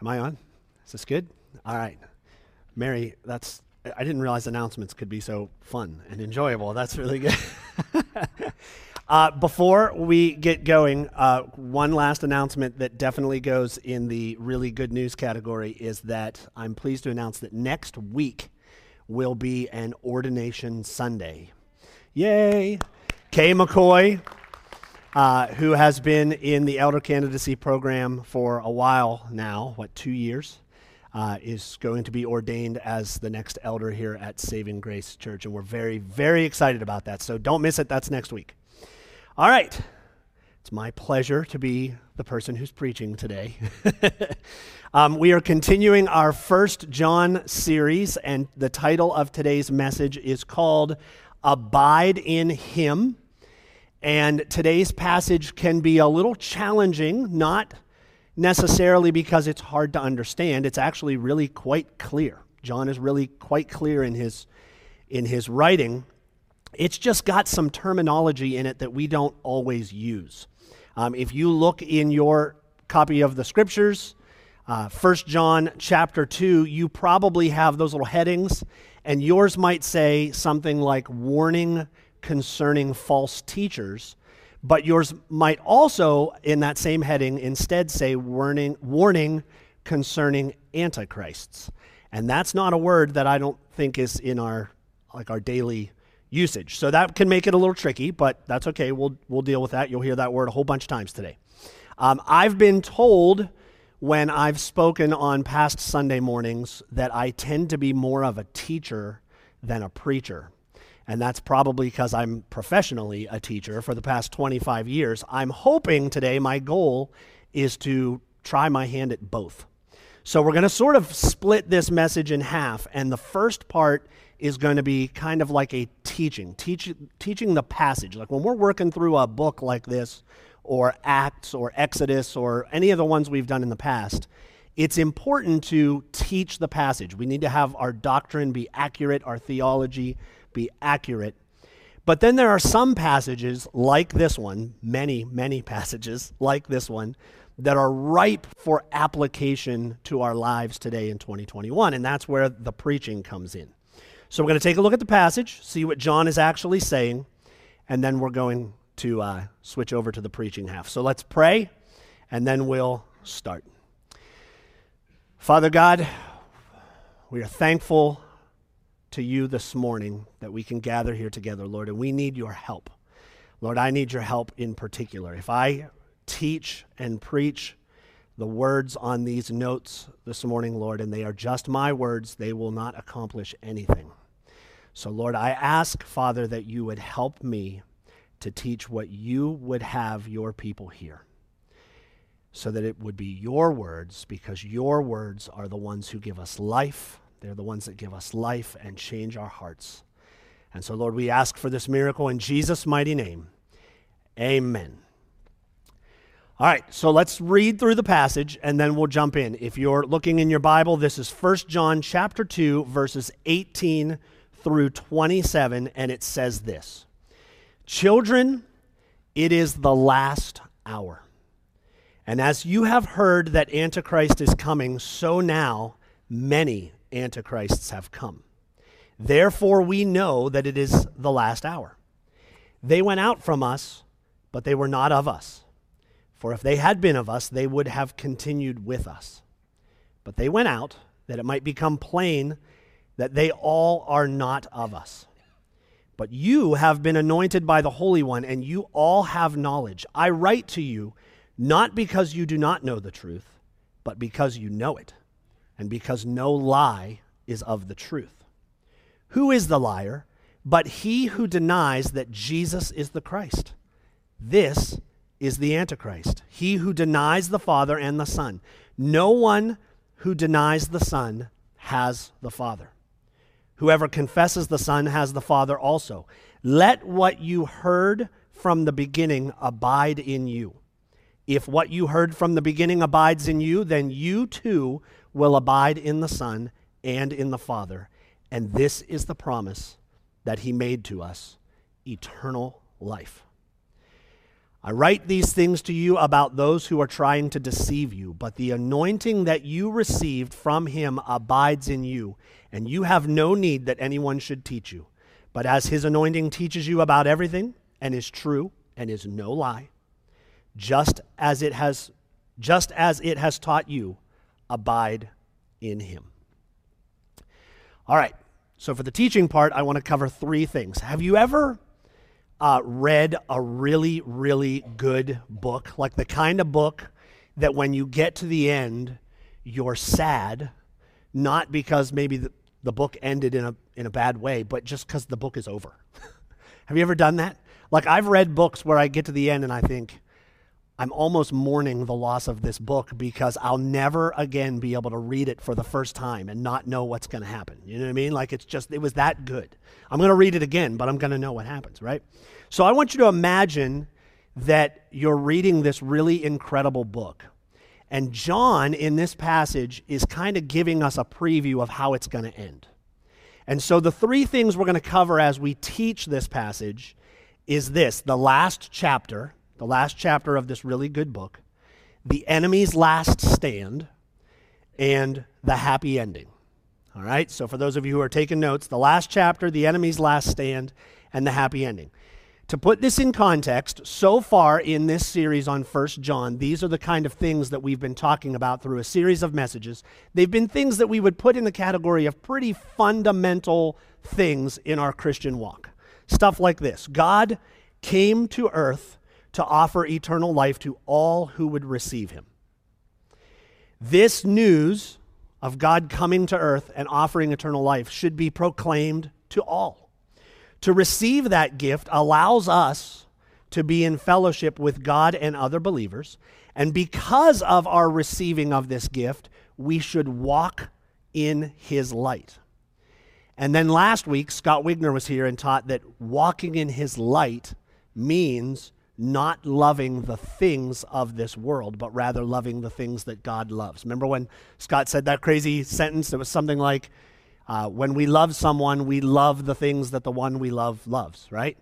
Am I on? Is this good? All right. Mary, that's I didn't realize announcements could be so fun and enjoyable. That's really good. uh, before we get going, uh, one last announcement that definitely goes in the really good news category is that I'm pleased to announce that next week will be an ordination Sunday. Yay! Kay McCoy, uh, who has been in the elder candidacy program for a while now, what, two years? uh, is going to be ordained as the next elder here at Saving Grace Church. And we're very, very excited about that. So don't miss it. That's next week. All right. It's my pleasure to be the person who's preaching today. um, we are continuing our first John series, and the title of today's message is called Abide in Him. And today's passage can be a little challenging, not necessarily because it's hard to understand. It's actually really quite clear. John is really quite clear in his, in his writing. It's just got some terminology in it that we don't always use. Um, if you look in your copy of the scriptures, uh, 1 John chapter 2, you probably have those little headings, and yours might say something like warning concerning false teachers. But yours might also, in that same heading, instead say warning, warning concerning antichrists. And that's not a word that I don't think is in our like our daily usage. So that can make it a little tricky, but that's okay. We'll we'll deal with that. You'll hear that word a whole bunch of times today. Um, I've been told when I've spoken on past Sunday mornings that I tend to be more of a teacher than a preacher and that's probably because I'm professionally a teacher for the past 25 years. I'm hoping today my goal is to try my hand at both. So we're going to sort of split this message in half, and the first part is going to be kind of like a teaching, teach, teaching the passage. Like when we're working through a book like this, or Acts, or Exodus, or any of the ones we've done in the past, it's important to teach the passage. We need to have our doctrine be accurate, our theology be accurate. But then there are some passages like this one, many, many passages like this one, that are ripe for application to our lives today in 2021. And that's where the preaching comes in. So we're going to take a look at the passage, see what John is actually saying, and then we're going to uh, switch over to the preaching half. So let's pray, and then we'll start. Father God, we are thankful to you this morning that we can gather here together, Lord, and we need your help. Lord, I need your help in particular. If I teach and preach the words on these notes this morning, Lord, and they are just my words, they will not accomplish anything. So, Lord, I ask, Father, that you would help me to teach what you would have your people hear so that it would be your words, because your words are the ones who give us life they're the ones that give us life and change our hearts. And so, Lord, we ask for this miracle in Jesus' mighty name. Amen. All right, so let's read through the passage and then we'll jump in. If you're looking in your Bible, this is 1 John chapter 2 verses 18 through 27 and it says this. Children, it is the last hour. And as you have heard that Antichrist is coming, so now many antichrists have come. Therefore, we know that it is the last hour. They went out from us, but they were not of us. For if they had been of us, they would have continued with us. But they went out, that it might become plain that they all are not of us. But you have been anointed by the Holy One, and you all have knowledge. I write to you not because you do not know the truth, but because you know it and because no lie is of the truth. Who is the liar but he who denies that Jesus is the Christ? This is the Antichrist, he who denies the Father and the Son. No one who denies the Son has the Father. Whoever confesses the Son has the Father also. Let what you heard from the beginning abide in you. If what you heard from the beginning abides in you, then you too will abide in the Son and in the Father. And this is the promise that he made to us eternal life. I write these things to you about those who are trying to deceive you, but the anointing that you received from him abides in you, and you have no need that anyone should teach you. But as his anointing teaches you about everything, and is true, and is no lie, just as it has just as it has taught you, abide in him. All right. So for the teaching part, I want to cover three things. Have you ever uh, read a really, really good book, like the kind of book that when you get to the end, you're sad, not because maybe the, the book ended in a, in a bad way, but just because the book is over. Have you ever done that? Like, I've read books where I get to the end and I think, I'm almost mourning the loss of this book because I'll never again be able to read it for the first time and not know what's going to happen. You know what I mean? Like it's just, it was that good. I'm going to read it again, but I'm going to know what happens, right? So I want you to imagine that you're reading this really incredible book. And John, in this passage, is kind of giving us a preview of how it's going to end. And so the three things we're going to cover as we teach this passage is this the last chapter the last chapter of this really good book, the enemy's last stand, and the happy ending. All right, so for those of you who are taking notes, the last chapter, the enemy's last stand, and the happy ending. To put this in context, so far in this series on First John, these are the kind of things that we've been talking about through a series of messages. They've been things that we would put in the category of pretty fundamental things in our Christian walk. Stuff like this God came to earth to offer eternal life to all who would receive him. This news of God coming to earth and offering eternal life should be proclaimed to all. To receive that gift allows us to be in fellowship with God and other believers. And because of our receiving of this gift, we should walk in his light. And then last week, Scott Wigner was here and taught that walking in his light means not loving the things of this world, but rather loving the things that God loves. Remember when Scott said that crazy sentence? It was something like, uh, when we love someone, we love the things that the one we love loves, right?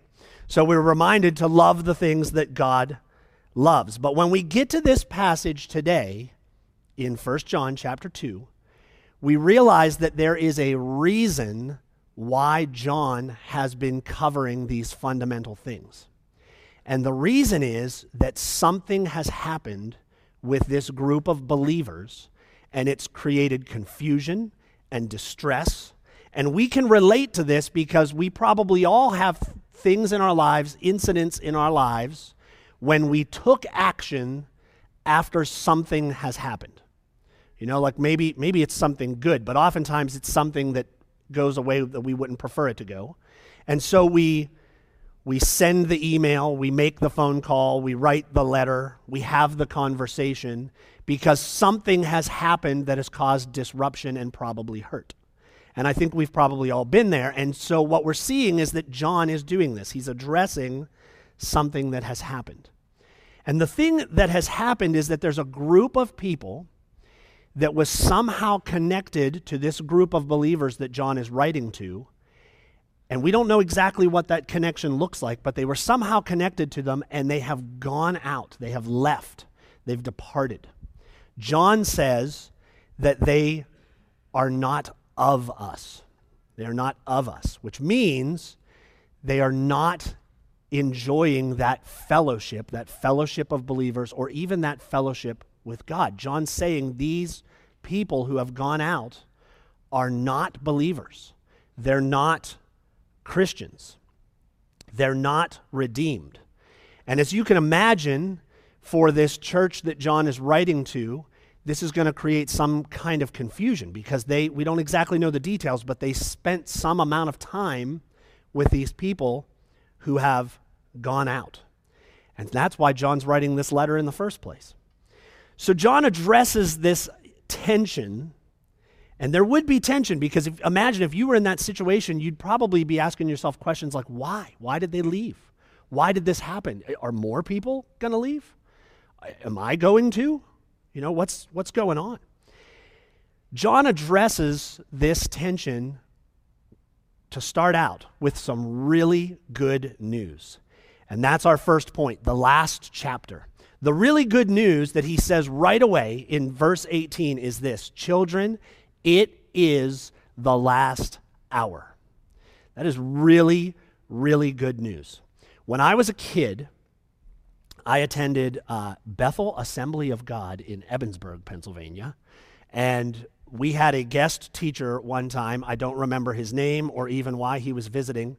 So we're reminded to love the things that God loves. But when we get to this passage today in 1 John chapter 2, we realize that there is a reason why John has been covering these fundamental things. And the reason is that something has happened with this group of believers, and it's created confusion and distress. And we can relate to this because we probably all have things in our lives, incidents in our lives, when we took action after something has happened. You know, like maybe maybe it's something good, but oftentimes it's something that goes away that we wouldn't prefer it to go. And so we we send the email, we make the phone call, we write the letter, we have the conversation because something has happened that has caused disruption and probably hurt. And I think we've probably all been there. And so what we're seeing is that John is doing this. He's addressing something that has happened. And the thing that has happened is that there's a group of people that was somehow connected to this group of believers that John is writing to and we don't know exactly what that connection looks like, but they were somehow connected to them and they have gone out. They have left. They've departed. John says that they are not of us. They are not of us, which means they are not enjoying that fellowship, that fellowship of believers, or even that fellowship with God. John's saying these people who have gone out are not believers. They're not Christians. They're not redeemed. And as you can imagine, for this church that John is writing to, this is going to create some kind of confusion because they we don't exactly know the details, but they spent some amount of time with these people who have gone out. And that's why John's writing this letter in the first place. So John addresses this tension and there would be tension because if, imagine if you were in that situation, you'd probably be asking yourself questions like, why? Why did they leave? Why did this happen? Are more people going to leave? Am I going to? You know, what's, what's going on? John addresses this tension to start out with some really good news. And that's our first point, the last chapter. The really good news that he says right away in verse 18 is this Children, it is the last hour. That is really, really good news. When I was a kid, I attended uh, Bethel Assembly of God in Ebensburg, Pennsylvania. And we had a guest teacher one time. I don't remember his name or even why he was visiting.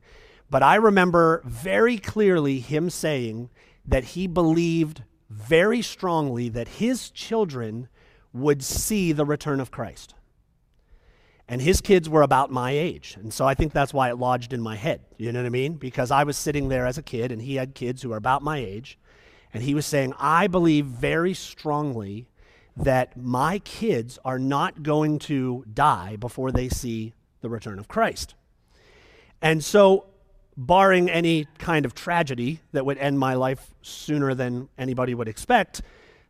But I remember very clearly him saying that he believed very strongly that his children would see the return of Christ. And his kids were about my age. And so I think that's why it lodged in my head. You know what I mean? Because I was sitting there as a kid and he had kids who were about my age. And he was saying, I believe very strongly that my kids are not going to die before they see the return of Christ. And so barring any kind of tragedy that would end my life sooner than anybody would expect,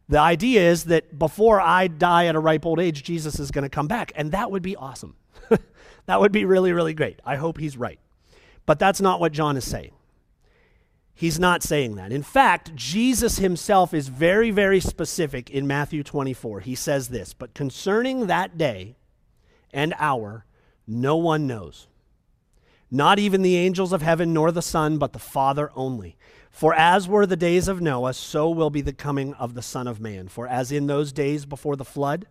the idea is that before I die at a ripe old age, Jesus is going to come back. And that would be awesome. that would be really, really great. I hope he's right. But that's not what John is saying. He's not saying that. In fact, Jesus himself is very, very specific in Matthew 24. He says this But concerning that day and hour, no one knows not even the angels of heaven, nor the Son, but the Father only. For as were the days of Noah, so will be the coming of the Son of Man. For as in those days before the flood,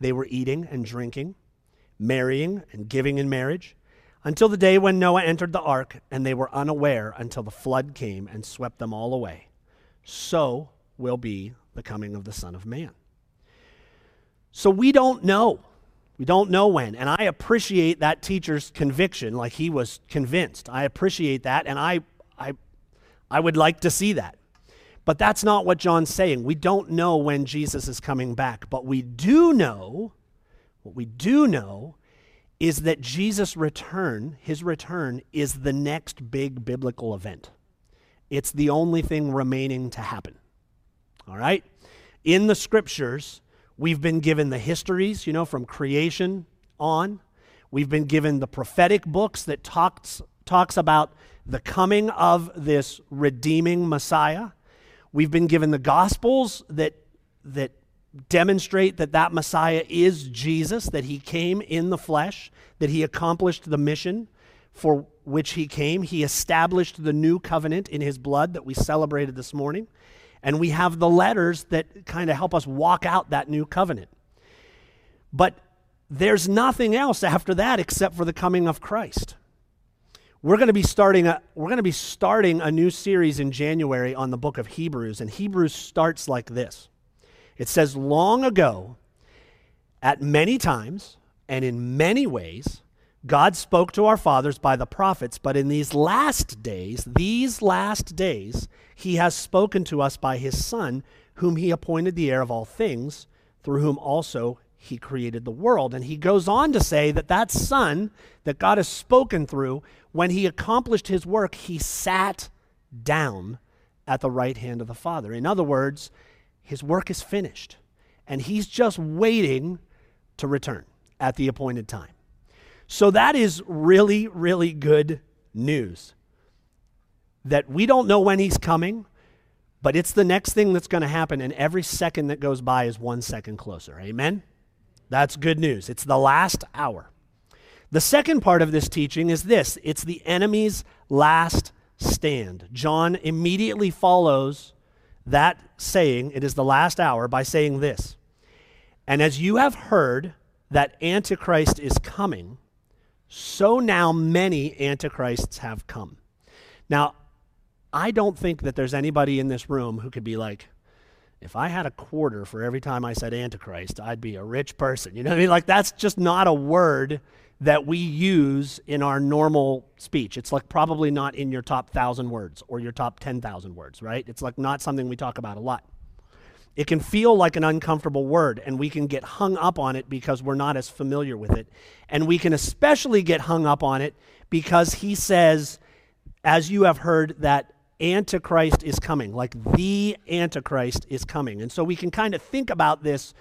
they were eating and drinking, marrying and giving in marriage, until the day when Noah entered the ark, and they were unaware until the flood came and swept them all away. So will be the coming of the Son of Man. So we don't know we don't know when. And I appreciate that teacher's conviction, like he was convinced. I appreciate that, and I, I, I would like to see that. But that's not what John's saying. We don't know when Jesus is coming back. But we do know, what we do know, is that Jesus' return, his return, is the next big biblical event. It's the only thing remaining to happen. All right? In the scriptures, We've been given the histories, you know, from creation on. We've been given the prophetic books that talks, talks about the coming of this redeeming Messiah. We've been given the gospels that, that demonstrate that that Messiah is Jesus, that he came in the flesh, that he accomplished the mission for which he came. He established the new covenant in his blood that we celebrated this morning. And we have the letters that kind of help us walk out that new covenant. But there's nothing else after that except for the coming of Christ. We're going to be starting a we're going to be starting a new series in January on the book of Hebrews and Hebrews starts like this. It says long ago at many times and in many ways God spoke to our fathers by the prophets, but in these last days, these last days, he has spoken to us by his Son, whom he appointed the heir of all things, through whom also he created the world. And he goes on to say that that Son that God has spoken through, when he accomplished his work, he sat down at the right hand of the Father. In other words, his work is finished, and he's just waiting to return at the appointed time. So that is really, really good news. That we don't know when he's coming, but it's the next thing that's going to happen, and every second that goes by is one second closer. Amen? That's good news. It's the last hour. The second part of this teaching is this it's the enemy's last stand. John immediately follows that saying, it is the last hour, by saying this. And as you have heard that Antichrist is coming, so now many antichrists have come. Now, I don't think that there's anybody in this room who could be like, if I had a quarter for every time I said antichrist, I'd be a rich person. You know what I mean? Like, that's just not a word that we use in our normal speech. It's like probably not in your top thousand words or your top 10,000 words, right? It's like not something we talk about a lot. It can feel like an uncomfortable word, and we can get hung up on it because we're not as familiar with it. And we can especially get hung up on it because he says, as you have heard, that Antichrist is coming, like the Antichrist is coming. And so we can kind of think about this,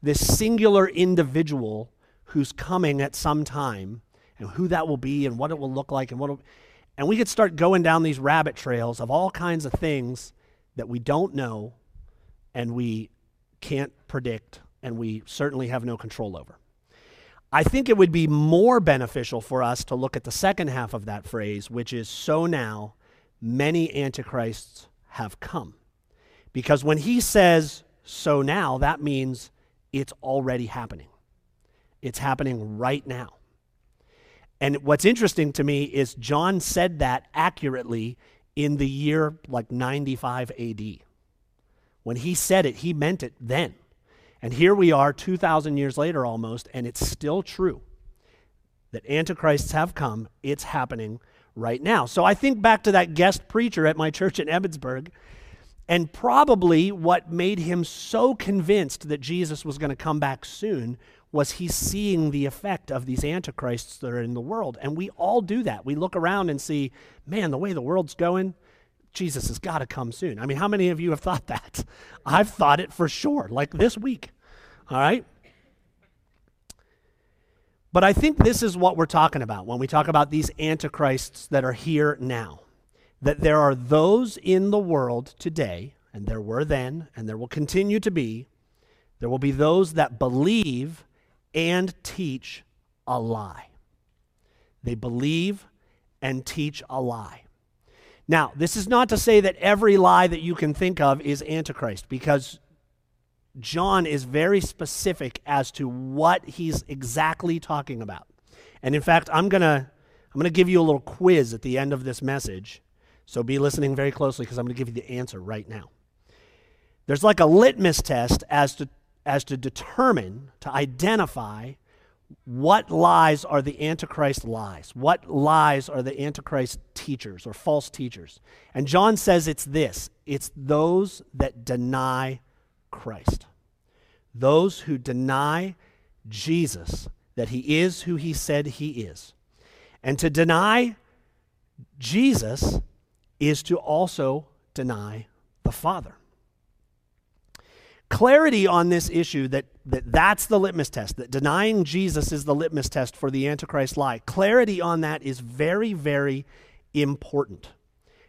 this singular individual who's coming at some time and who that will be and what it will look like and what And we could start going down these rabbit trails of all kinds of things that we don't know and we can't predict and we certainly have no control over. I think it would be more beneficial for us to look at the second half of that phrase, which is so now many antichrists have come. Because when he says so now, that means it's already happening. It's happening right now. And what's interesting to me is John said that accurately in the year like 95 AD. When he said it, he meant it then. And here we are 2,000 years later almost, and it's still true that antichrists have come. It's happening right now. So I think back to that guest preacher at my church in Ebensburg, and probably what made him so convinced that Jesus was going to come back soon was he seeing the effect of these antichrists that are in the world. And we all do that. We look around and see, man, the way the world's going, Jesus has got to come soon. I mean, how many of you have thought that? I've thought it for sure, like this week. All right? But I think this is what we're talking about when we talk about these antichrists that are here now. That there are those in the world today, and there were then, and there will continue to be, there will be those that believe and teach a lie. They believe and teach a lie. Now, this is not to say that every lie that you can think of is Antichrist, because John is very specific as to what he's exactly talking about. And in fact, I'm going to I'm going to give you a little quiz at the end of this message. So be listening very closely because I'm going to give you the answer right now. There's like a litmus test as to as to determine to identify what lies are the Antichrist lies? What lies are the Antichrist teachers or false teachers? And John says it's this it's those that deny Christ. Those who deny Jesus, that he is who he said he is. And to deny Jesus is to also deny the Father clarity on this issue that, that that's the litmus test, that denying Jesus is the litmus test for the Antichrist lie. Clarity on that is very, very important.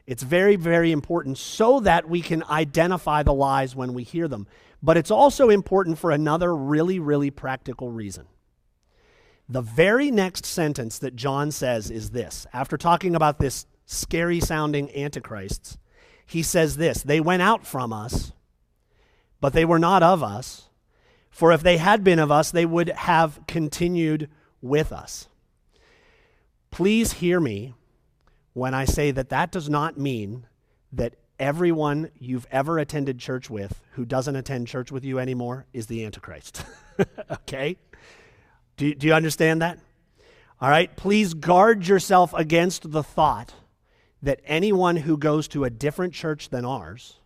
It's very, very important so that we can identify the lies when we hear them. But it's also important for another really, really practical reason. The very next sentence that John says is this after talking about this scary sounding antichrists, he says this They went out from us but they were not of us. For if they had been of us, they would have continued with us. Please hear me when I say that that does not mean that everyone you've ever attended church with who doesn't attend church with you anymore is the Antichrist. okay? Do, do you understand that? All right? Please guard yourself against the thought that anyone who goes to a different church than ours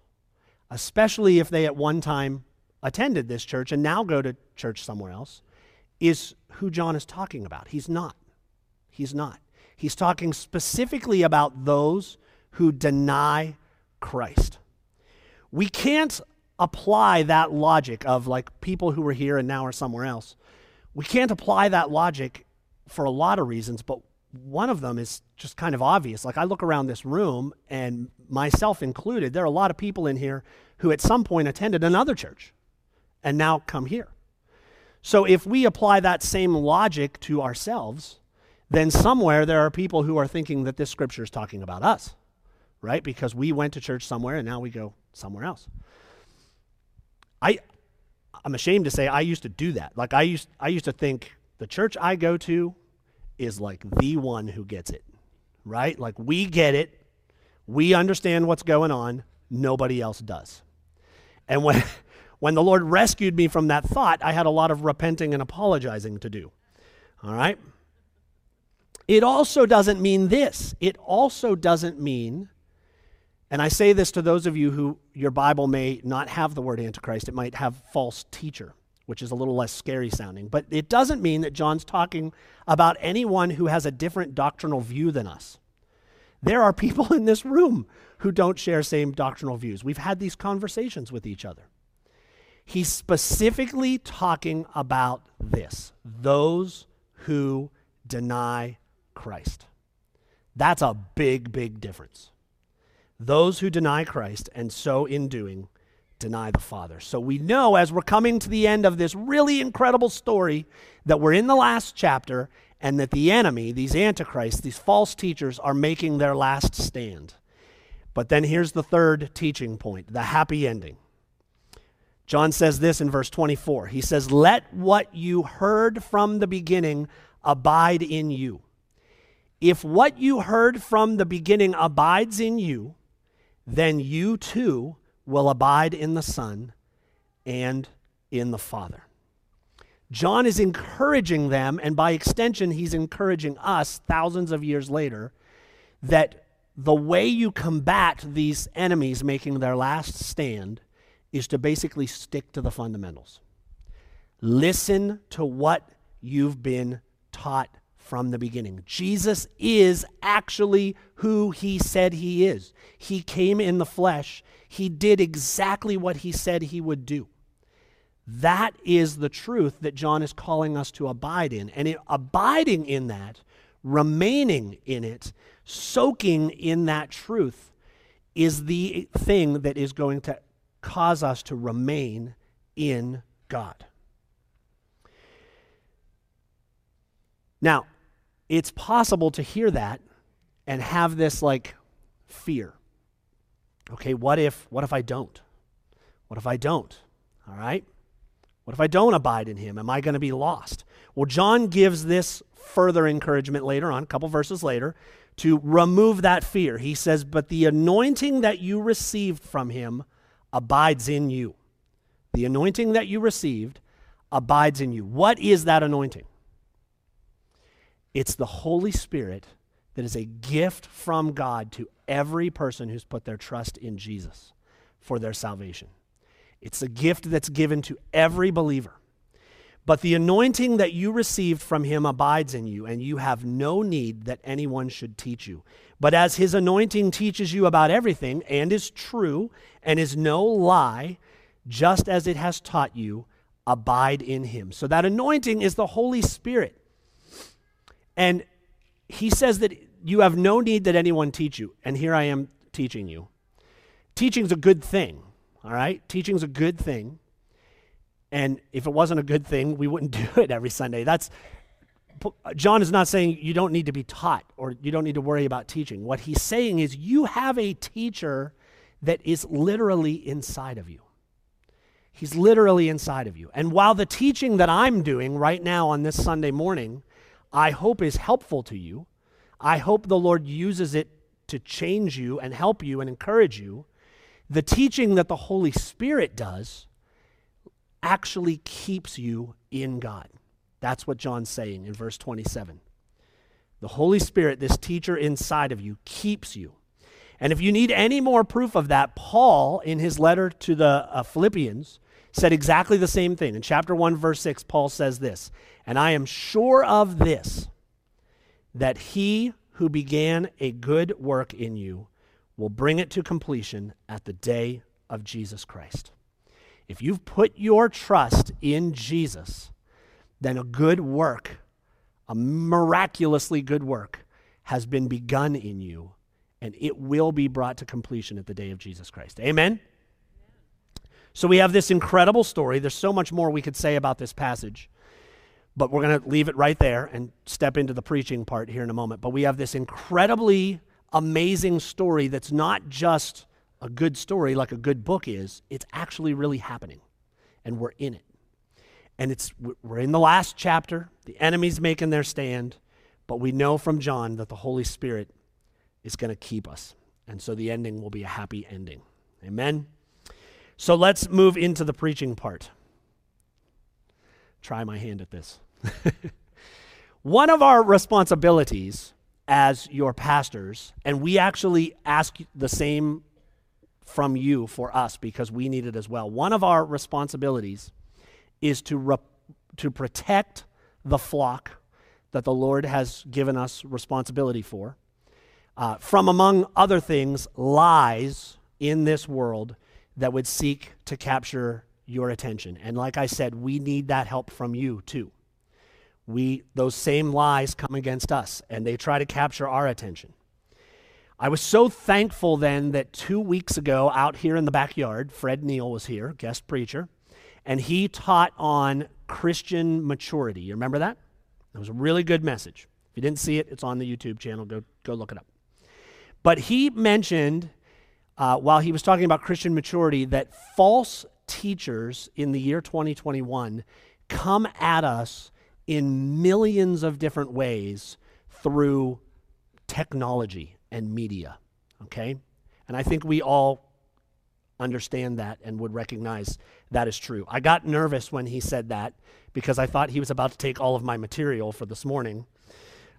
especially if they at one time attended this church and now go to church somewhere else, is who John is talking about. He's not. He's not. He's talking specifically about those who deny Christ. We can't apply that logic of like people who were here and now are somewhere else. We can't apply that logic for a lot of reasons, but one of them is just kind of obvious. Like I look around this room, and myself included, there are a lot of people in here who at some point attended another church and now come here. So if we apply that same logic to ourselves, then somewhere there are people who are thinking that this scripture is talking about us, right? Because we went to church somewhere and now we go somewhere else. I I'm ashamed to say I used to do that. Like I used I used to think the church I go to is like the one who gets it, right? Like we get it, we understand what's going on, nobody else does. And when, when the Lord rescued me from that thought, I had a lot of repenting and apologizing to do. All right? It also doesn't mean this. It also doesn't mean, and I say this to those of you who your Bible may not have the word Antichrist, it might have false teacher which is a little less scary sounding. But it doesn't mean that John's talking about anyone who has a different doctrinal view than us. There are people in this room who don't share same doctrinal views. We've had these conversations with each other. He's specifically talking about this those who deny Christ. That's a big, big difference. Those who deny Christ and so in doing deny the Father. So we know as we're coming to the end of this really incredible story that we're in the last chapter and that the enemy, these antichrists, these false teachers, are making their last stand. But then here's the third teaching point the happy ending. John says this in verse 24. He says, Let what you heard from the beginning abide in you. If what you heard from the beginning abides in you, then you too will abide in the Son and in the Father. John is encouraging them, and by extension, he's encouraging us thousands of years later, that the way you combat these enemies making their last stand is to basically stick to the fundamentals. Listen to what you've been taught from the beginning. Jesus is actually who he said he is. He came in the flesh, he did exactly what he said he would do. That is the truth that John is calling us to abide in. And abiding in that, remaining in it, soaking in that truth is the thing that is going to cause us to remain in God. Now, it's possible to hear that and have this like fear. Okay, what if what if I don't? What if I don't? All right? What if I don't abide in him? Am I going to be lost? Well, John gives this further encouragement later on, a couple verses later, to remove that fear. He says, But the anointing that you received from him abides in you. The anointing that you received abides in you. What is that anointing? It's the Holy Spirit that is a gift from God to every person who's put their trust in Jesus for their salvation. It's a gift that's given to every believer. But the anointing that you received from him abides in you, and you have no need that anyone should teach you. But as his anointing teaches you about everything, and is true, and is no lie, just as it has taught you, abide in him. So that anointing is the Holy Spirit. And he says that you have no need that anyone teach you. And here I am teaching you. Teaching's a good thing. All right? Teaching's a good thing. And if it wasn't a good thing, we wouldn't do it every Sunday. That's John is not saying you don't need to be taught or you don't need to worry about teaching. What he's saying is you have a teacher that is literally inside of you. He's literally inside of you. And while the teaching that I'm doing right now on this Sunday morning, I hope is helpful to you, I hope the Lord uses it to change you and help you and encourage you. The teaching that the Holy Spirit does actually keeps you in God. That's what John's saying in verse 27. The Holy Spirit, this teacher inside of you, keeps you. And if you need any more proof of that, Paul, in his letter to the uh, Philippians, said exactly the same thing. In chapter 1, verse 6, Paul says this And I am sure of this, that he who began a good work in you will bring it to completion at the day of Jesus Christ. If you've put your trust in Jesus, then a good work, a miraculously good work, has been begun in you, and it will be brought to completion at the day of Jesus Christ. Amen? So we have this incredible story. There's so much more we could say about this passage, but we're going to leave it right there and step into the preaching part here in a moment. But we have this incredibly amazing story that's not just a good story like a good book is, it's actually really happening. And we're in it. And it's we're in the last chapter. The enemy's making their stand, but we know from John that the Holy Spirit is going to keep us. And so the ending will be a happy ending. Amen. So let's move into the preaching part. Try my hand at this. One of our responsibilities as your pastors, and we actually ask the same from you for us because we need it as well. One of our responsibilities is to, re- to protect the flock that the Lord has given us responsibility for uh, from, among other things, lies in this world that would seek to capture your attention. And like I said, we need that help from you too we those same lies come against us and they try to capture our attention I was so thankful then that two weeks ago, out here in the backyard, Fred Neal was here, guest preacher, and he taught on Christian maturity. You remember that? It was a really good message. If you didn't see it, it's on the YouTube channel. Go, go look it up. But he mentioned, uh, while he was talking about Christian maturity, that false teachers in the year 2021 come at us in millions of different ways through technology and media. Okay? And I think we all understand that and would recognize that is true. I got nervous when he said that because I thought he was about to take all of my material for this morning.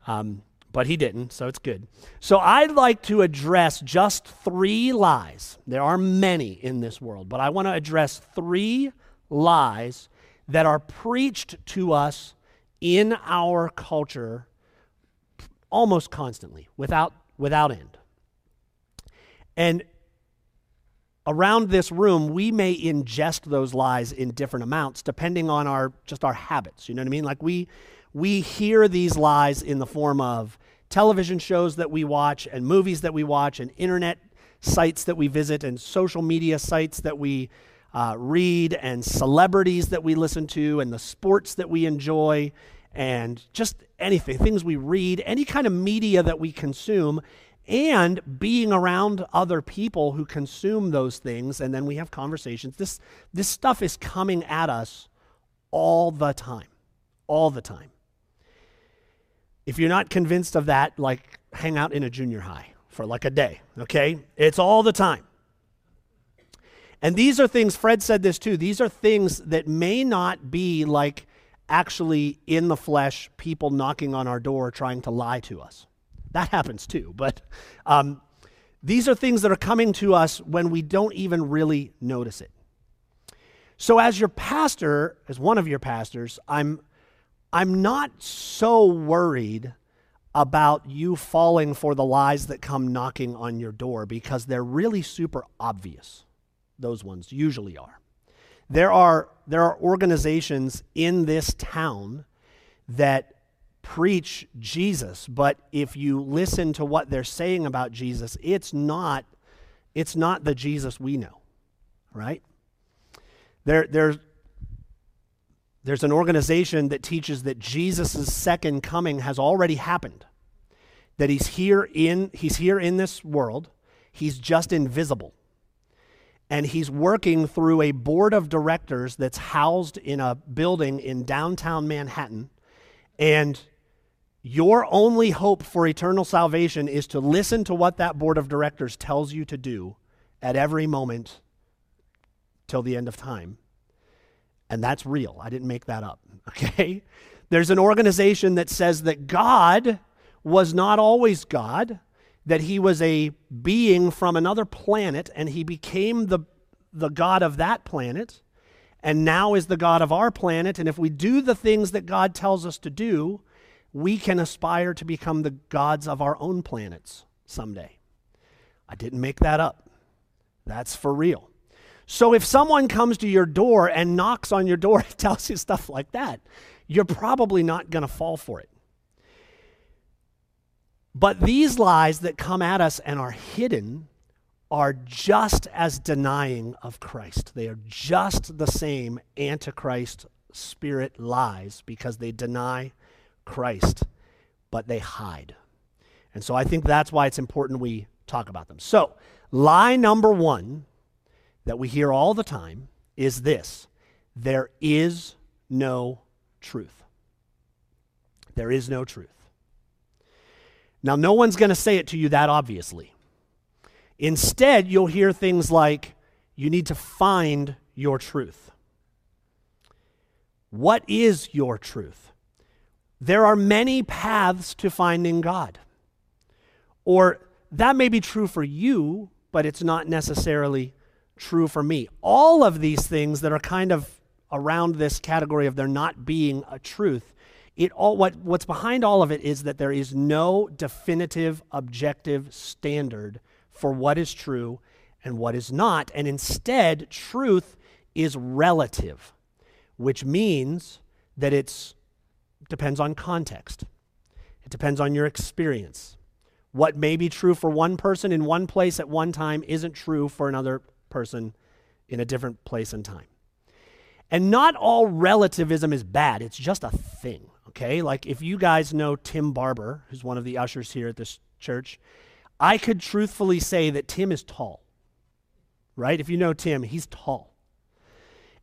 Um, but he didn't, so it's good. So I'd like to address just three lies. There are many in this world, but I want to address three lies that are preached to us in our culture almost constantly, without, without end. And around this room, we may ingest those lies in different amounts depending on our just our habits. You know what I mean? Like we we hear these lies in the form of television shows that we watch and movies that we watch and internet sites that we visit and social media sites that we uh, read and celebrities that we listen to and the sports that we enjoy and just anything, things we read, any kind of media that we consume, and being around other people who consume those things, and then we have conversations. This, this stuff is coming at us all the time. All the time. If you're not convinced of that, like hang out in a junior high for like a day, okay? It's all the time. And these are things, Fred said this too, these are things that may not be like actually in the flesh people knocking on our door trying to lie to us. That happens too, but um, these are things that are coming to us when we don't even really notice it. So, as your pastor, as one of your pastors, I'm I'm not so worried about you falling for the lies that come knocking on your door because they're really super obvious. Those ones usually are. There are, there are organizations in this town that preach Jesus, but if you listen to what they're saying about Jesus, it's not, it's not the Jesus we know, right? There, there's, there's an organization that teaches that Jesus' second coming has already happened. That he's here in he's here in this world. He's just invisible. And he's working through a board of directors that's housed in a building in downtown Manhattan. And your only hope for eternal salvation is to listen to what that board of directors tells you to do at every moment till the end of time and that's real. I didn't make that up. Okay? There's an organization that says that God was not always God, that he was a being from another planet, and he became the, the God of that planet, and now is the God of our planet. And if we do the things that God tells us to do, we can aspire to become the gods of our own planets someday. I didn't make that up. That's for real. So if someone comes to your door and knocks on your door and tells you stuff like that, you're probably not going to fall for it. But these lies that come at us and are hidden are just as denying of Christ. They are just the same antichrist spirit lies because they deny Christ, but they hide. And so I think that's why it's important we talk about them. So, lie number one that we hear all the time is this there is no truth. There is no truth. Now, no one's going to say it to you that obviously. Instead, you'll hear things like, you need to find your truth. What is your truth? There are many paths to finding God. Or that may be true for you, but it's not necessarily true for me. All of these things that are kind of around this category of there not being a truth, it all what, what's behind all of it is that there is no definitive objective standard for what is true and what is not. And instead, truth is relative, which means that it depends on context. It depends on your experience. What may be true for one person in one place at one time isn't true for another person in a different place and time. And not all relativism is bad, it's just a thing, okay? Like if you guys know Tim Barber, who's one of the ushers here at this church, I could truthfully say that Tim is tall, right? If you know Tim, he's tall.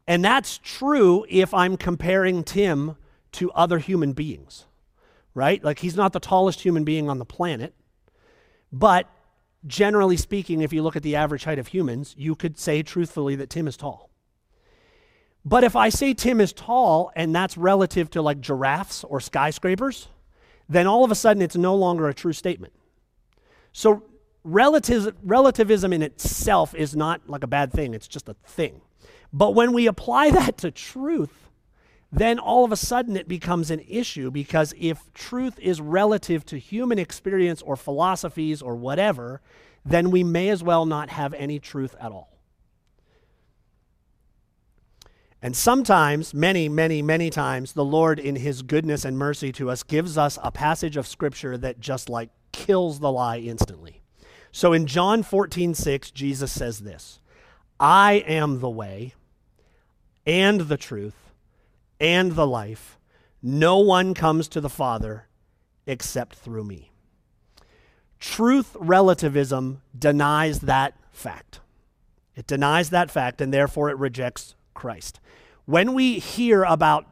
And that's true if I'm comparing Tim to other human beings, right? Like he's not the tallest human being on the planet, but generally speaking, if you look at the average height of humans, you could say truthfully that Tim is tall. But if I say Tim is tall and that's relative to like giraffes or skyscrapers, then all of a sudden it's no longer a true statement. So relativ- relativism in itself is not like a bad thing, it's just a thing. But when we apply that to truth, then all of a sudden it becomes an issue because if truth is relative to human experience or philosophies or whatever, then we may as well not have any truth at all. And sometimes, many, many, many times, the Lord, in His goodness and mercy to us, gives us a passage of Scripture that just like kills the lie instantly. So in John 14, 6, Jesus says this I am the way and the truth and the life. No one comes to the Father except through me. Truth relativism denies that fact. It denies that fact, and therefore it rejects Christ. When we hear about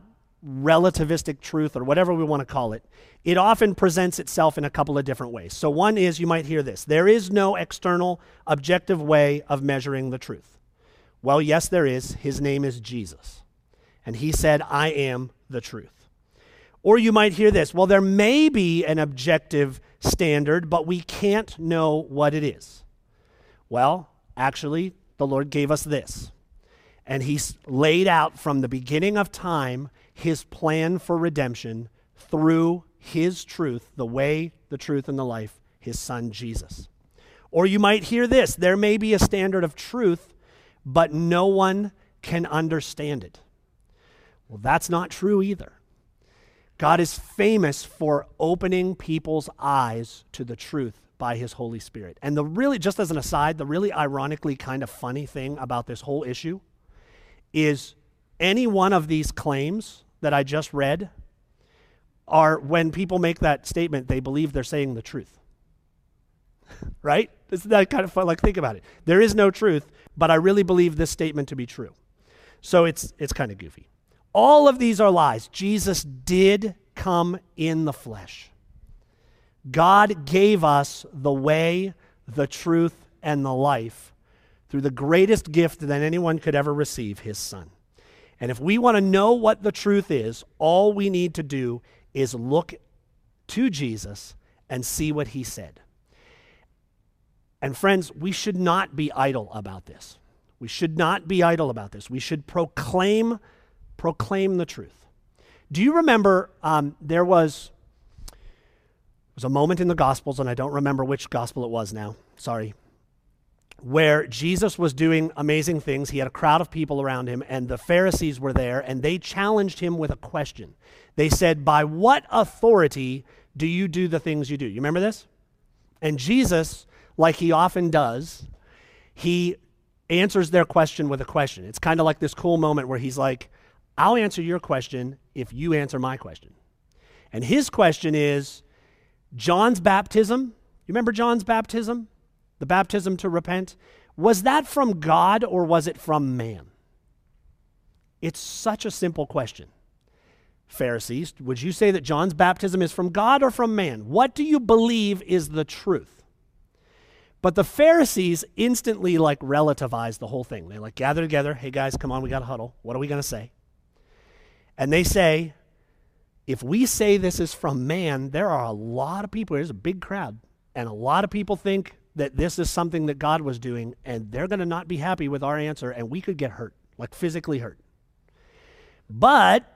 relativistic truth or whatever we want to call it, it often presents itself in a couple of different ways. So, one is you might hear this there is no external, objective way of measuring the truth. Well, yes, there is. His name is Jesus. And he said, I am the truth. Or you might hear this well, there may be an objective standard, but we can't know what it is. Well, actually, the Lord gave us this and he's laid out from the beginning of time his plan for redemption through his truth, the way, the truth, and the life, his son Jesus. Or you might hear this there may be a standard of truth, but no one can understand it. Well, that's not true either. God is famous for opening people's eyes to the truth by his Holy Spirit. And the really, just as an aside, the really ironically kind of funny thing about this whole issue is any one of these claims that I just read are when people make that statement, they believe they're saying the truth. right? Isn't that kind of fun? Like, think about it. There is no truth, but I really believe this statement to be true. So it's, it's kind of goofy. All of these are lies. Jesus did come in the flesh. God gave us the way, the truth, and the life through the greatest gift that anyone could ever receive, his son. And if we want to know what the truth is, all we need to do is look to Jesus and see what he said. And friends, we should not be idle about this. We should not be idle about this. We should proclaim proclaim the truth. Do you remember um, there was was a moment in the Gospels, and I don't remember which gospel it was now. Sorry, where Jesus was doing amazing things. He had a crowd of people around him, and the Pharisees were there, and they challenged him with a question. They said, By what authority do you do the things you do? You remember this? And Jesus, like he often does, he answers their question with a question. It's kind of like this cool moment where he's like, I'll answer your question if you answer my question. And his question is John's baptism. You remember John's baptism? The baptism to repent, was that from God or was it from man? It's such a simple question. Pharisees, would you say that John's baptism is from God or from man? What do you believe is the truth? But the Pharisees instantly like relativize the whole thing. They like gather together, hey guys, come on, we got to huddle. What are we going to say? And they say, if we say this is from man, there are a lot of people, there's a big crowd, and a lot of people think that this is something that God was doing, and they're going to not be happy with our answer, and we could get hurt, like physically hurt. But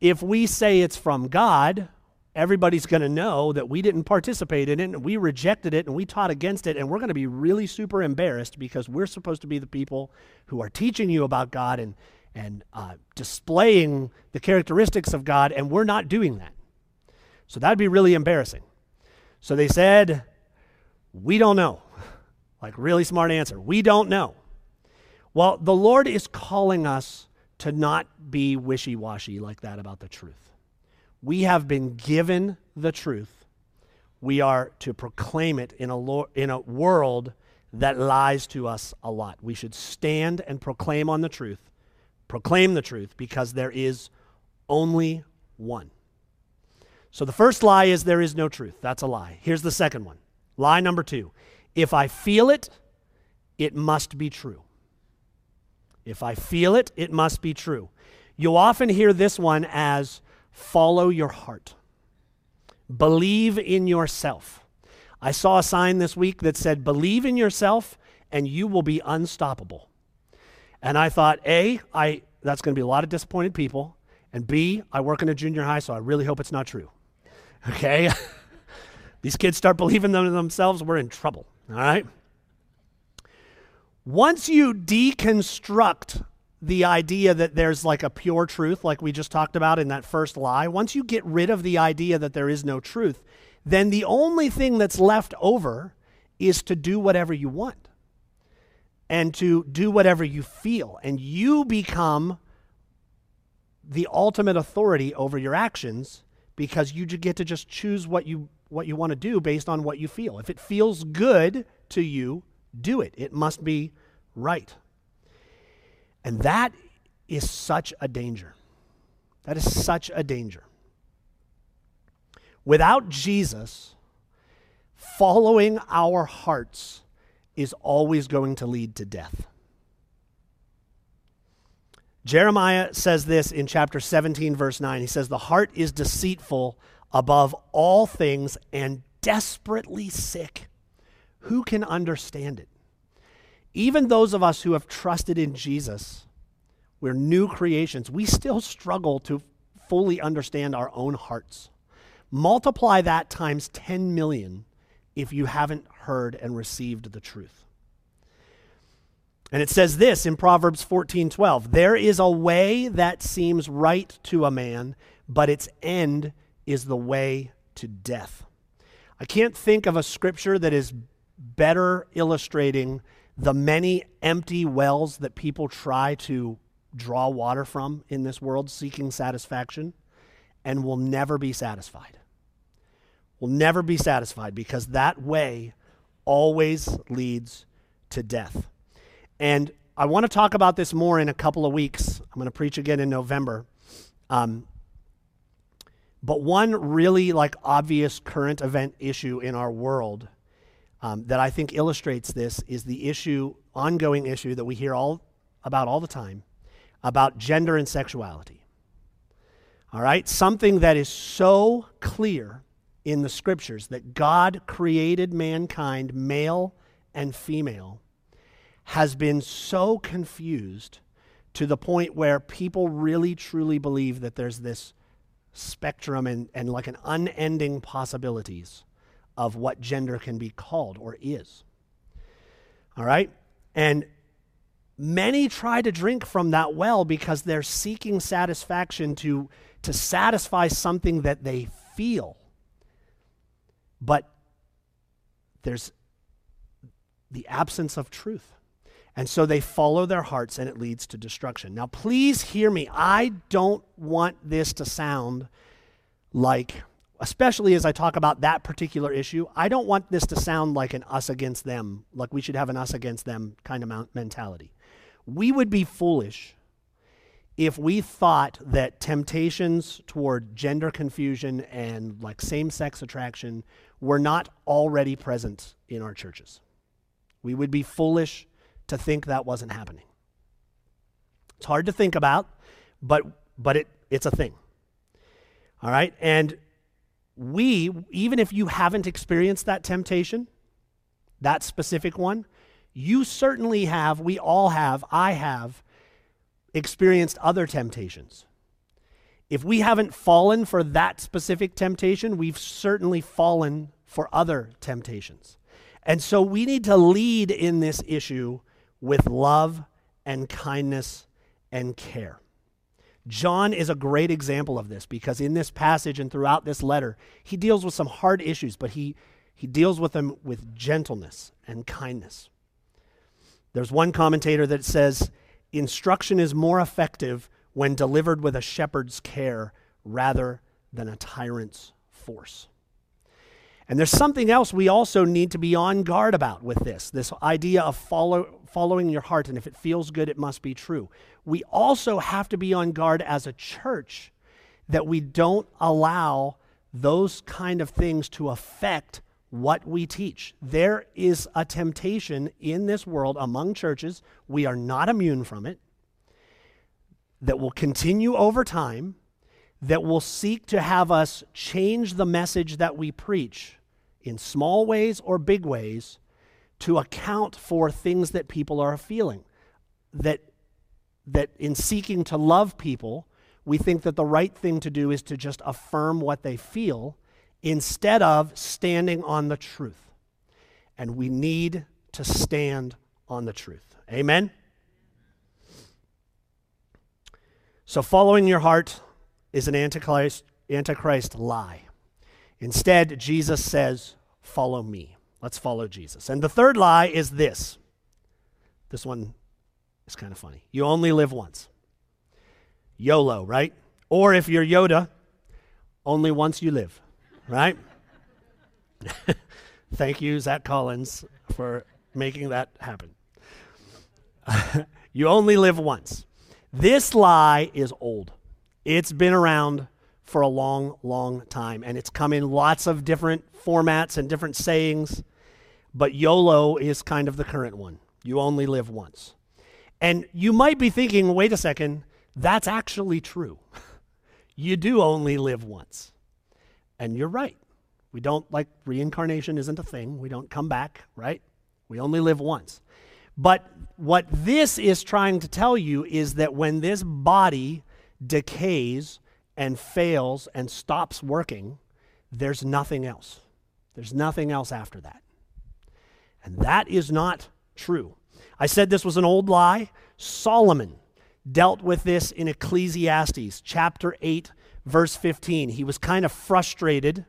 if we say it's from God, everybody's going to know that we didn't participate in it, and we rejected it, and we taught against it, and we're going to be really super embarrassed because we're supposed to be the people who are teaching you about God and, and uh, displaying the characteristics of God, and we're not doing that. So that'd be really embarrassing. So they said, We don't know. Like, really smart answer. We don't know. Well, the Lord is calling us to not be wishy washy like that about the truth. We have been given the truth. We are to proclaim it in a, lo- in a world that lies to us a lot. We should stand and proclaim on the truth, proclaim the truth, because there is only one. So the first lie is there is no truth. That's a lie. Here's the second one. Lie number two. If I feel it, it must be true. If I feel it, it must be true. You'll often hear this one as follow your heart. Believe in yourself. I saw a sign this week that said, believe in yourself and you will be unstoppable. And I thought, A, I, that's going to be a lot of disappointed people. And B, I work in a junior high, so I really hope it's not true. Okay? These kids start believing them themselves, we're in trouble. All right? Once you deconstruct the idea that there's like a pure truth, like we just talked about in that first lie, once you get rid of the idea that there is no truth, then the only thing that's left over is to do whatever you want and to do whatever you feel. And you become the ultimate authority over your actions because you get to just choose what you what you want to do based on what you feel. If it feels good to you, do it. It must be right. And that is such a danger. That is such a danger. Without Jesus, following our hearts is always going to lead to death. Jeremiah says this in chapter 17, verse 9. He says, The heart is deceitful above all things and desperately sick. Who can understand it? Even those of us who have trusted in Jesus, we're new creations, we still struggle to fully understand our own hearts. Multiply that times 10 million if you haven't heard and received the truth. And it says this in Proverbs 14:12, there is a way that seems right to a man, but its end is the way to death. I can't think of a scripture that is better illustrating the many empty wells that people try to draw water from in this world seeking satisfaction and will never be satisfied. Will never be satisfied because that way always leads to death. And I want to talk about this more in a couple of weeks. I'm going to preach again in November. Um, but one really like obvious current event issue in our world um, that I think illustrates this is the issue, ongoing issue that we hear all about all the time about gender and sexuality. All right? Something that is so clear in the scriptures that God created mankind, male and female, has been so confused to the point where people really truly believe that there's this spectrum and, and like an unending possibilities of what gender can be called or is. All right? And many try to drink from that well because they're seeking satisfaction to, to satisfy something that they feel. But there's the absence of truth. And so they follow their hearts and it leads to destruction. Now, please hear me. I don't want this to sound like, especially as I talk about that particular issue, I don't want this to sound like an us against them, like we should have an us against them kind of mentality. We would be foolish if we thought that temptations toward gender confusion and like same sex attraction were not already present in our churches. We would be foolish to think that wasn't happening. It's hard to think about, but, but it, it's a thing. All right? And we, even if you haven't experienced that temptation, that specific one, you certainly have, we all have, I have experienced other temptations. If we haven't fallen for that specific temptation, we've certainly fallen for other temptations. And so we need to lead in this issue with love and kindness and care. John is a great example of this because in this passage and throughout this letter, he deals with some hard issues, but he, He deals with them with gentleness and kindness. There's one commentator that says instruction is more effective when delivered with a shepherd's care rather than a tyrant's force. And there's something else we also need to be on guard about with this this idea of follow, following your heart, and if it feels good, it must be true. We also have to be on guard as a church that we don't allow those kind of things to affect what we teach. There is a temptation in this world among churches, we are not immune from it, that will continue over time, that will seek to have us change the message that we preach in small ways or big ways to account for things that people are feeling. That, that in seeking to love people, we think that the right thing to do is to just affirm what they feel instead of standing on the truth. And we need to stand on the truth. Amen? So, following your heart is an antichrist, antichrist lie. Instead, Jesus says, Follow me. Let's follow Jesus. And the third lie is this this one is kind of funny. You only live once. YOLO, right? Or if you're Yoda, only once you live, right? Thank you, Zach Collins, for making that happen. you only live once. This lie is old. It's been around for a long, long time. And it's come in lots of different formats and different sayings. But YOLO is kind of the current one. You only live once. And you might be thinking, wait a second, that's actually true. you do only live once. And you're right. We don't, like, reincarnation isn't a thing. We don't come back, right? We only live once. But what this is trying to tell you is that when this body decays and fails and stops working, there's nothing else. There's nothing else after that. And that is not true. I said this was an old lie. Solomon dealt with this in Ecclesiastes chapter 8, verse 15. He was kind of frustrated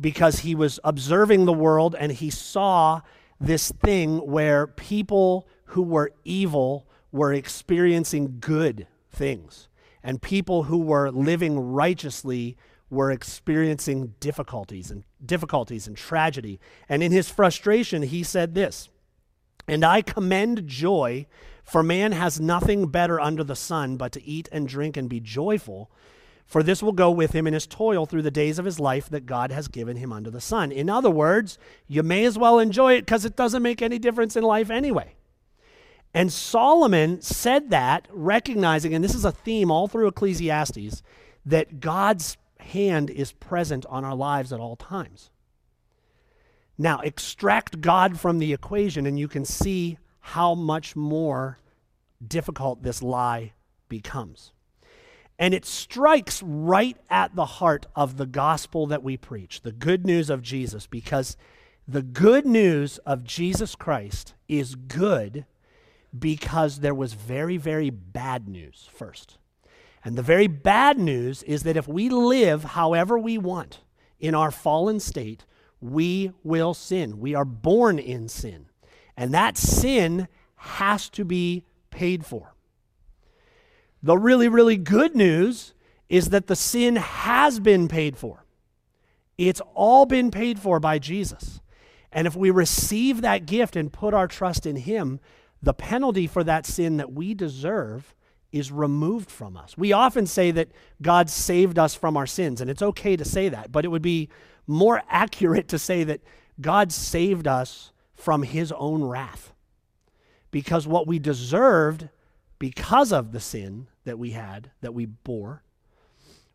because he was observing the world and he saw this thing where people who were evil were experiencing good things and people who were living righteously were experiencing difficulties and difficulties and tragedy. And in his frustration, he said this, and I commend joy, for man has nothing better under the sun but to eat and drink and be joyful. For this will go with him in his toil through the days of his life that God has given him under the sun. In other words, you may as well enjoy it because it doesn't make any difference in life anyway. And Solomon said that, recognizing, and this is a theme all through Ecclesiastes, that God's hand is present on our lives at all times. Now, extract God from the equation, and you can see how much more difficult this lie becomes. And it strikes right at the heart of the gospel that we preach, the good news of Jesus, because the good news of Jesus Christ is good because there was very, very bad news first. And the very bad news is that if we live however we want in our fallen state, we will sin. We are born in sin. And that sin has to be paid for. The really, really good news is that the sin has been paid for. It's all been paid for by Jesus. And if we receive that gift and put our trust in Him, the penalty for that sin that we deserve is removed from us. We often say that God saved us from our sins, and it's okay to say that, but it would be more accurate to say that God saved us from his own wrath. Because what we deserved because of the sin that we had, that we bore,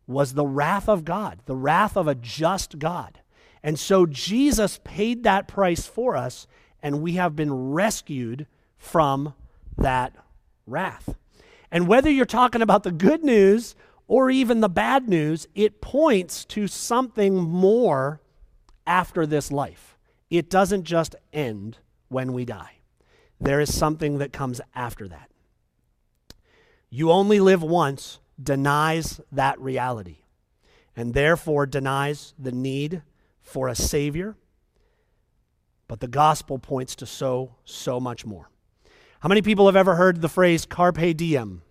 was the wrath of God, the wrath of a just God. And so Jesus paid that price for us, and we have been rescued from that wrath. And whether you're talking about the good news or even the bad news, it points to something more after this life. It doesn't just end when we die, there is something that comes after that. You only live once denies that reality and therefore denies the need for a Savior But the gospel points to so, so much more. How many people have ever heard the phrase carpe diem?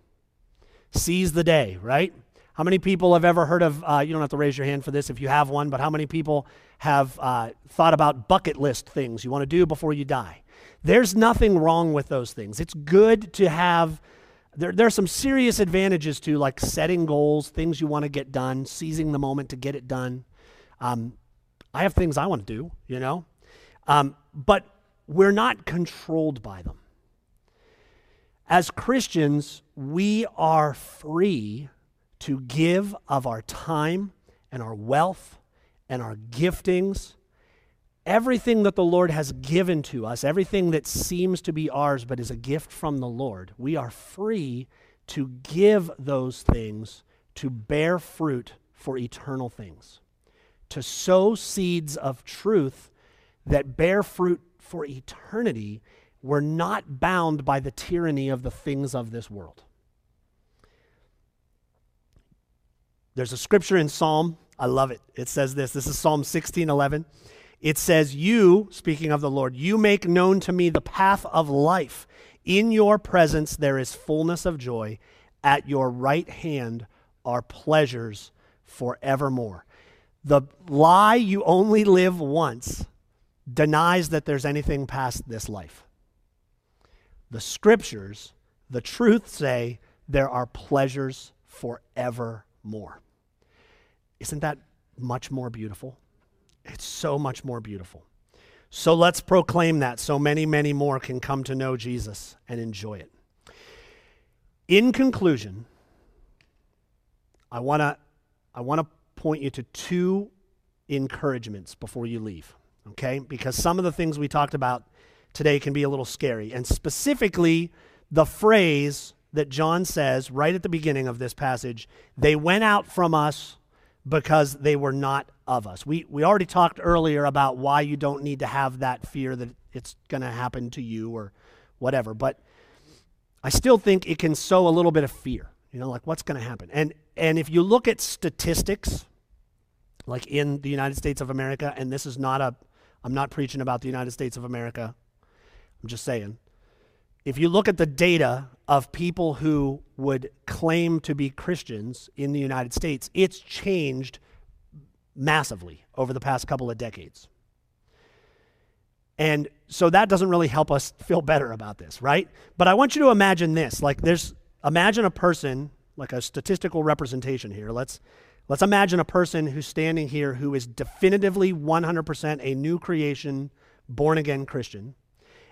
Seize the day, right? How many people have ever heard of, uh, you don't have to raise your hand for this if you have one, but how many people have uh, thought about bucket list things you want to do before you die? There's nothing wrong with those things. It's good to have, there, there are some serious advantages to like setting goals, things you want to get done, seizing the moment to get it done. Um, I have things I want to do, you know? Um, but we're not controlled by them. As Christians, we are free to give of our time and our wealth and our giftings, everything that the Lord has given to us, everything that seems to be ours but is a gift from the Lord, we are free to give those things to bear fruit for eternal things, to sow seeds of truth that bear fruit for eternity we're not bound by the tyranny of the things of this world. There's a scripture in Psalm, I love it. It says this. This is Psalm 16:11. It says, "You, speaking of the Lord, you make known to me the path of life. In your presence there is fullness of joy. At your right hand are pleasures forevermore." The lie you only live once denies that there's anything past this life the scriptures, the truth say there are pleasures forevermore. Isn't that much more beautiful? It's so much more beautiful. So let's proclaim that so many, many more can come to know Jesus and enjoy it. In conclusion, I want to I want to point you to two encouragements before you leave, okay? Because some of the things we talked about today can be a little scary. And specifically, the phrase that John says right at the beginning of this passage they went out from us because they were not of us. We, we already talked earlier about why you don't need to have that fear that it's going to happen to you or whatever. But I still think it can sow a little bit of fear, you know, like what's going to happen. And, and if you look at statistics, like in the United States of America, and this is not a, I'm not preaching about the United States of America I'm just saying. If you look at the data of people who would claim to be Christians in the United States, it's changed massively over the past couple of decades. And so that doesn't really help us feel better about this, right? But I want you to imagine this. Like there's imagine a person, like a statistical representation here. Let's let's imagine a person who's standing here who is definitively 100% a new creation, born again Christian.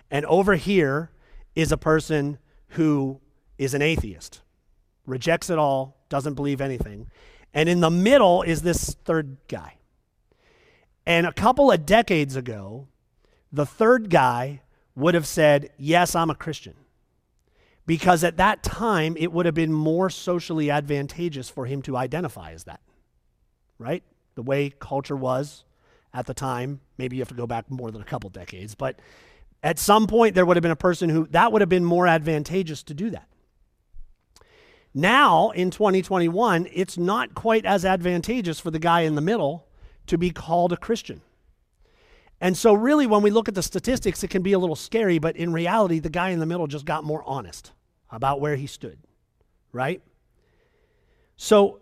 And over here is a person who is an atheist, rejects it all, doesn't believe anything. And in the middle is this third guy. And a couple of decades ago, the third guy would have said, Yes, I'm a Christian. Because at that time, it would have been more socially advantageous for him to identify as that, right? The way culture was at the time. Maybe you have to go back more than a couple decades, but at some point, there would have been a person who that would have been more advantageous to do that. Now, in 2021, it's not quite as advantageous for the guy in the middle to be called a Christian. And so, really, when we look at the statistics, it can be a little scary, but in reality, the guy in the middle just got more honest about where he stood, right? So,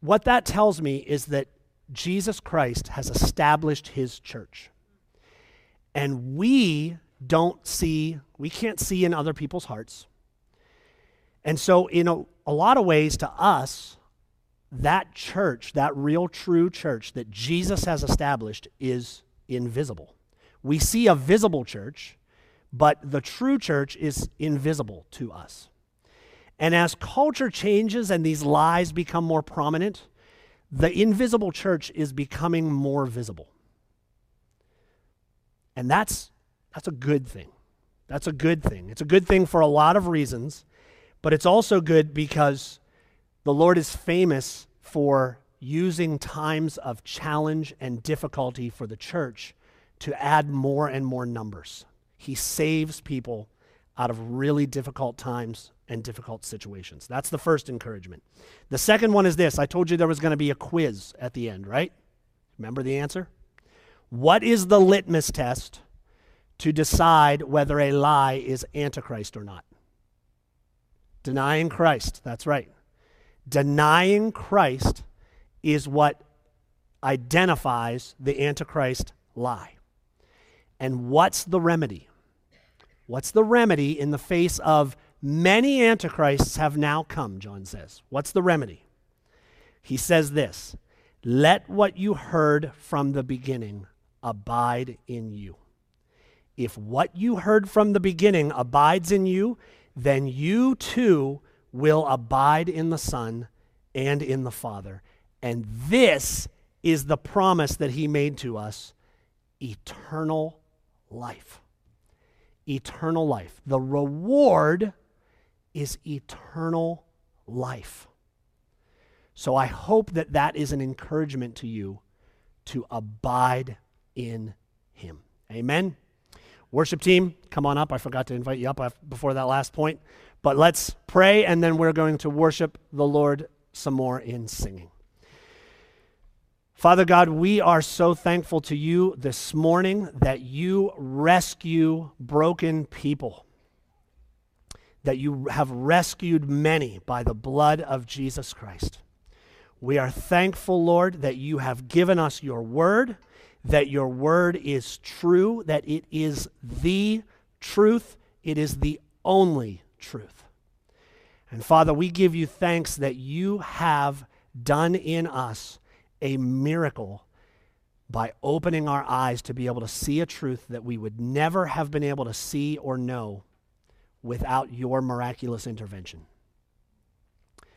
what that tells me is that Jesus Christ has established his church. And we don't see, we can't see in other people's hearts. And so, in a, a lot of ways, to us, that church, that real true church that Jesus has established, is invisible. We see a visible church, but the true church is invisible to us. And as culture changes and these lies become more prominent, the invisible church is becoming more visible. And that's, that's a good thing. That's a good thing. It's a good thing for a lot of reasons, but it's also good because the Lord is famous for using times of challenge and difficulty for the church to add more and more numbers. He saves people out of really difficult times and difficult situations. That's the first encouragement. The second one is this I told you there was going to be a quiz at the end, right? Remember the answer? What is the litmus test to decide whether a lie is Antichrist or not? Denying Christ. That's right. Denying Christ is what identifies the Antichrist lie. And what's the remedy? What's the remedy in the face of many antichrists have now come, John says? What's the remedy? He says this Let what you heard from the beginning abide in you. If what you heard from the beginning abides in you, then you too will abide in the Son and in the Father. And this is the promise that he made to us eternal life. Eternal life. The reward is eternal life. So I hope that that is an encouragement to you to abide in him. Amen. Worship team, come on up. I forgot to invite you up before that last point. But let's pray, and then we're going to worship the Lord some more in singing. Father God, we are so thankful to you this morning that you rescue broken people, that you have rescued many by the blood of Jesus Christ. We are thankful, Lord, that you have given us your word, that your word is true, that it is the truth, it is the only truth. And Father, we give you thanks that you have done in us a miracle by opening our eyes to be able to see a truth that we would never have been able to see or know without your miraculous intervention.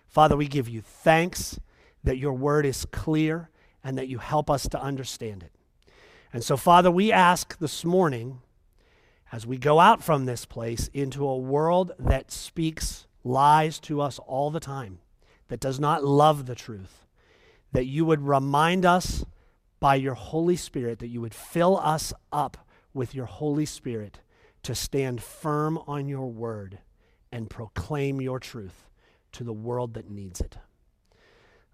Father, we give you thanks that your word is clear and that you help us to understand it. And so, Father, we ask this morning, as we go out from this place into a world that speaks lies to us all the time, that does not love the truth, that you would remind us by your Holy Spirit, that you would fill us up with your Holy Spirit to stand firm on your word and proclaim your truth to the world that needs it.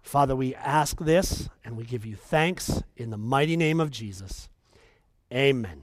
Father, we ask this and we give you thanks in the mighty name of Jesus. Amen.